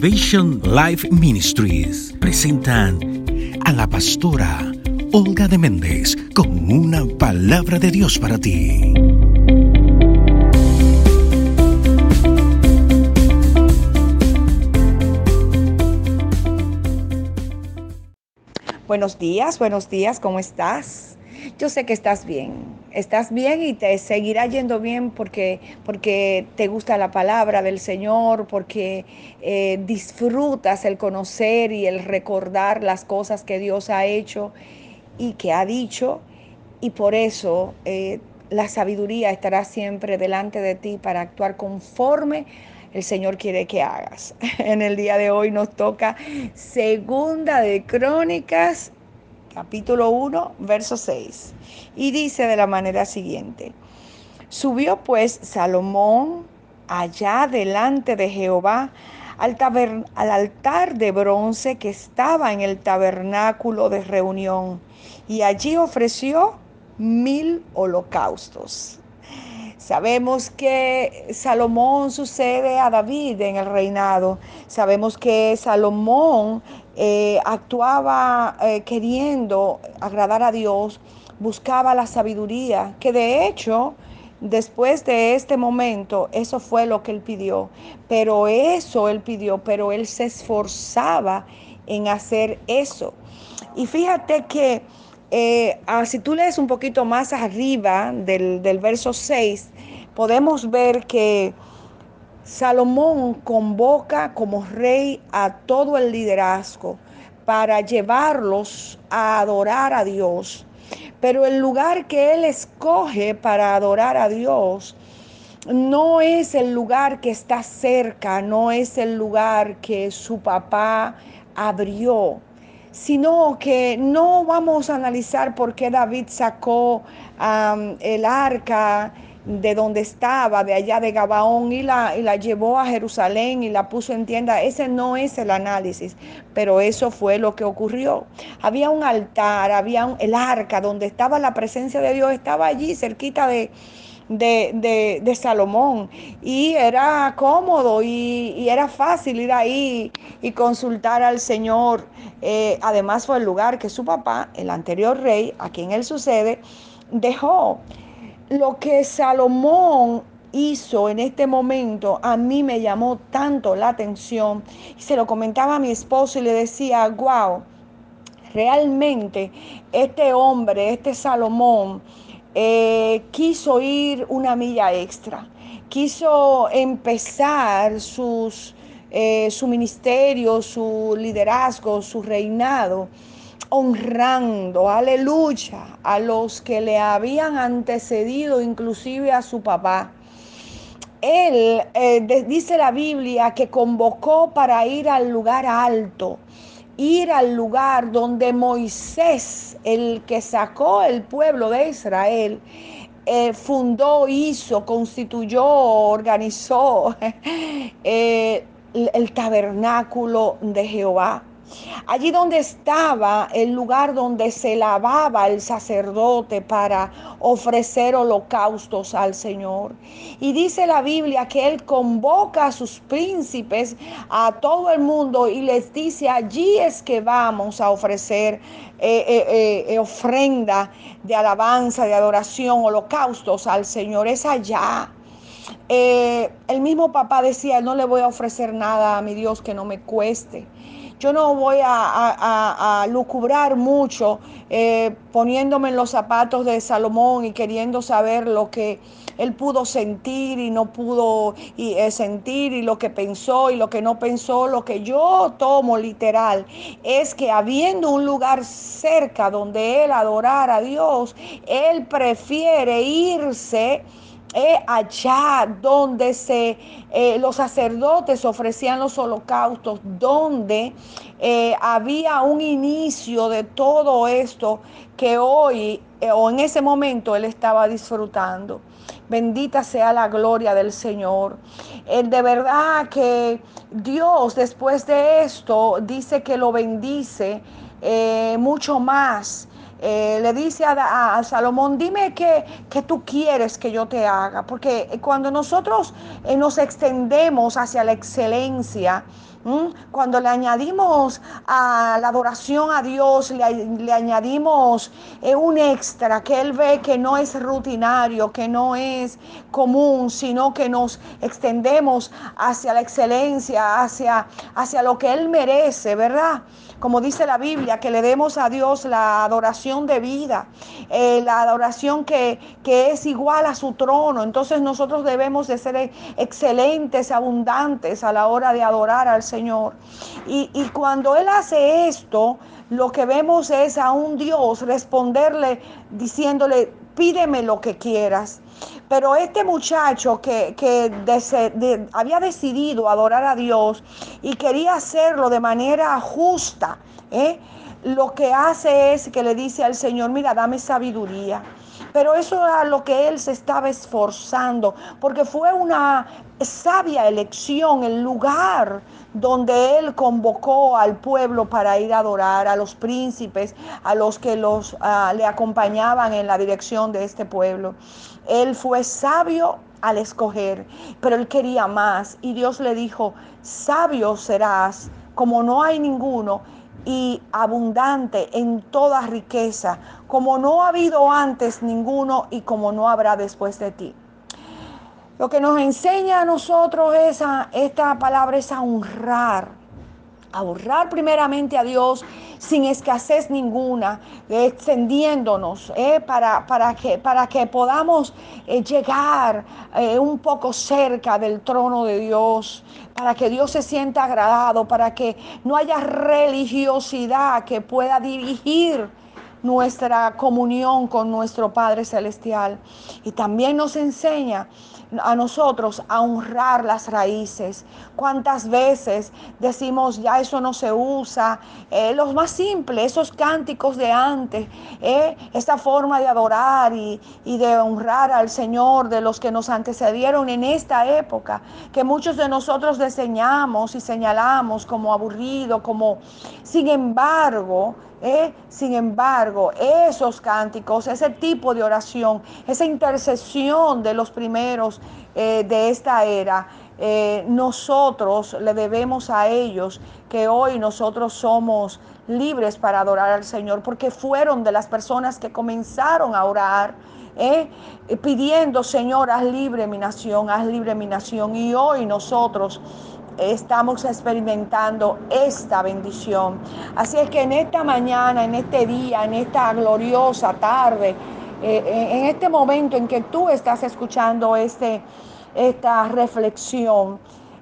Activation Life Ministries presentan a la pastora Olga de Méndez con una palabra de Dios para ti. Buenos días, buenos días, ¿cómo estás? Yo sé que estás bien, estás bien y te seguirá yendo bien porque, porque te gusta la palabra del Señor, porque eh, disfrutas el conocer y el recordar las cosas que Dios ha hecho y que ha dicho y por eso eh, la sabiduría estará siempre delante de ti para actuar conforme el Señor quiere que hagas. En el día de hoy nos toca Segunda de Crónicas capítulo 1, verso 6. Y dice de la manera siguiente, subió pues Salomón allá delante de Jehová al, al, altar de bronce que estaba en el tabernáculo de reunión y allí ofreció mil holocaustos. Sabemos que Salomón sucede a David en el reinado. Sabemos que Salomón eh, actuaba eh, queriendo agradar a Dios, buscaba la sabiduría, que de hecho, después de este momento, eso fue lo que él pidió. Pero eso él pidió, pero él se esforzaba en hacer eso. Y fíjate que eh, ah, si tú lees un poquito más arriba del, del verso 6, podemos ver que Salomón convoca como rey a todo el liderazgo para llevarlos a adorar a Dios. Pero el lugar que él escoge para adorar a Dios no es el lugar que está cerca, no es el lugar que su papá abrió, sino que no vamos a analizar por qué David sacó el arca de donde estaba, de allá de Gabaón, y la, y la llevó a Jerusalén y la puso en tienda. Ese no es el análisis, pero eso fue lo que ocurrió. Había un altar, había el arca donde estaba la presencia de Dios, estaba allí cerquita de, de, Salomón y era cómodo y, era fácil ir ahí y consultar al Señor. Eh, además fue el lugar que su papá, el anterior rey, a quien él sucede, dejó lo que Salomón hizo en este momento a mí me llamó tanto la atención. Se lo comentaba a mi esposo y le decía, wow, realmente este hombre, este Salomón, eh, quiso ir una milla extra, quiso empezar sus, eh, su ministerio, su liderazgo, su reinado honrando, aleluya, a los que le habían antecedido, inclusive a su papá. Él, eh, dice la Biblia, que convocó para ir al lugar alto, ir al lugar donde Moisés, el que sacó el pueblo de Israel, eh, fundó, hizo, constituyó, organizó eh, el tabernáculo de Jehová. Allí donde estaba el lugar donde se lavaba el sacerdote para ofrecer holocaustos al Señor. Y dice la Biblia que Él convoca a sus príncipes, a todo el mundo, y les dice, allí es que vamos a ofrecer eh, eh, eh, ofrenda de alabanza, de adoración, holocaustos al Señor. Es allá. el mismo papá decía, no le voy a ofrecer nada a mi Dios que no me cueste. Yo no voy a, lucubrar mucho eh, poniéndome en los zapatos de Salomón y queriendo saber lo que él pudo sentir y no pudo eh, sentir y lo que pensó y lo que no pensó. Lo que yo tomo literal es que habiendo un lugar cerca donde él adorara a Dios, él prefiere irse allá donde se, eh, los sacerdotes ofrecían los holocaustos, donde eh, había un inicio de todo esto que hoy eh, o en ese momento él estaba disfrutando. Bendita sea la gloria del Señor. de verdad que Dios después de esto dice que lo bendice mucho más eh, le dice a, Salomón, dime qué, tú quieres que yo te haga, porque cuando nosotros eh, nos extendemos hacia la excelencia, Cuando le añadimos a la adoración a Dios, le, añadimos eh, un extra que Él ve que no es rutinario, que no es común, sino que nos extendemos hacia la excelencia, hacia, hacia lo que Él merece, ¿verdad? como dice la Biblia, que le demos a Dios la adoración de vida, eh, la adoración que, que, es igual a su trono. Entonces nosotros debemos de ser excelentes, abundantes a la hora de adorar al Señor. Y, y cuando Él hace esto, lo que vemos es a un Dios responderle diciéndole, pídeme lo que quieras. Pero este muchacho que, había decidido adorar a Dios y quería hacerlo de manera justa, ¿eh? lo que hace es que le dice al Señor, mira, dame sabiduría. Pero eso era lo que él se estaba esforzando, porque fue una sabia elección, el lugar donde él convocó al pueblo para ir a adorar, a los príncipes, a los que los, ah, le acompañaban en la dirección de este pueblo. Él fue sabio al escoger, pero él quería más y Dios le dijo, sabio serás como no hay ninguno y abundante en toda riqueza, como no ha habido antes ninguno y como no habrá después de ti. Lo que nos enseña a nosotros esa, esta palabra es a honrar, a honrar primeramente a Dios sin escasez ninguna, extendiéndonos eh, para, para, que, para que podamos eh, llegar eh, un poco cerca del trono de Dios, para que Dios se sienta agradado, para que no haya religiosidad que pueda dirigir nuestra comunión con nuestro Padre Celestial. Y también nos enseña a nosotros a honrar las raíces. ¿Cuántas veces decimos ya eso no se usa? Eh, los más simples, esos cánticos de antes, eh, esta forma de adorar y, y de honrar al Señor de los que nos antecedieron en esta época, que muchos de nosotros diseñamos y señalamos como aburrido, como sin embargo, eh, sin embargo, esos cánticos, ese tipo de oración, esa intercesión de los primeros eh, de esta era, eh, nosotros le debemos a ellos que hoy nosotros somos libres para adorar al Señor, porque fueron de las personas que comenzaron a orar. pidiendo, Señor, haz libre mi nación, haz libre mi nación. Y hoy nosotros estamos experimentando esta bendición. Así es que en esta mañana, en este día, en esta gloriosa tarde, eh, eh, en este momento en que tú estás escuchando este, esta reflexión,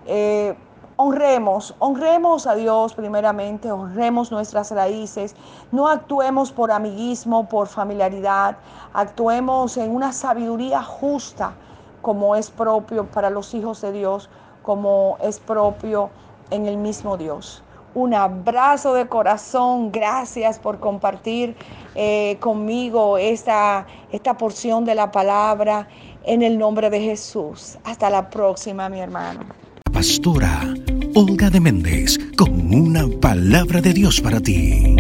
eh, honremos, honremos a Dios primeramente, honremos nuestras raíces, no actuemos por amiguismo, por familiaridad, actuemos en una sabiduría justa como es propio para los hijos de Dios como es propio en el mismo Dios. Un abrazo de corazón, gracias por compartir eh, conmigo esta, esta porción de la palabra en el nombre de Jesús. Hasta la próxima, mi hermano. Pastora Olga de Méndez con una palabra de Dios para ti.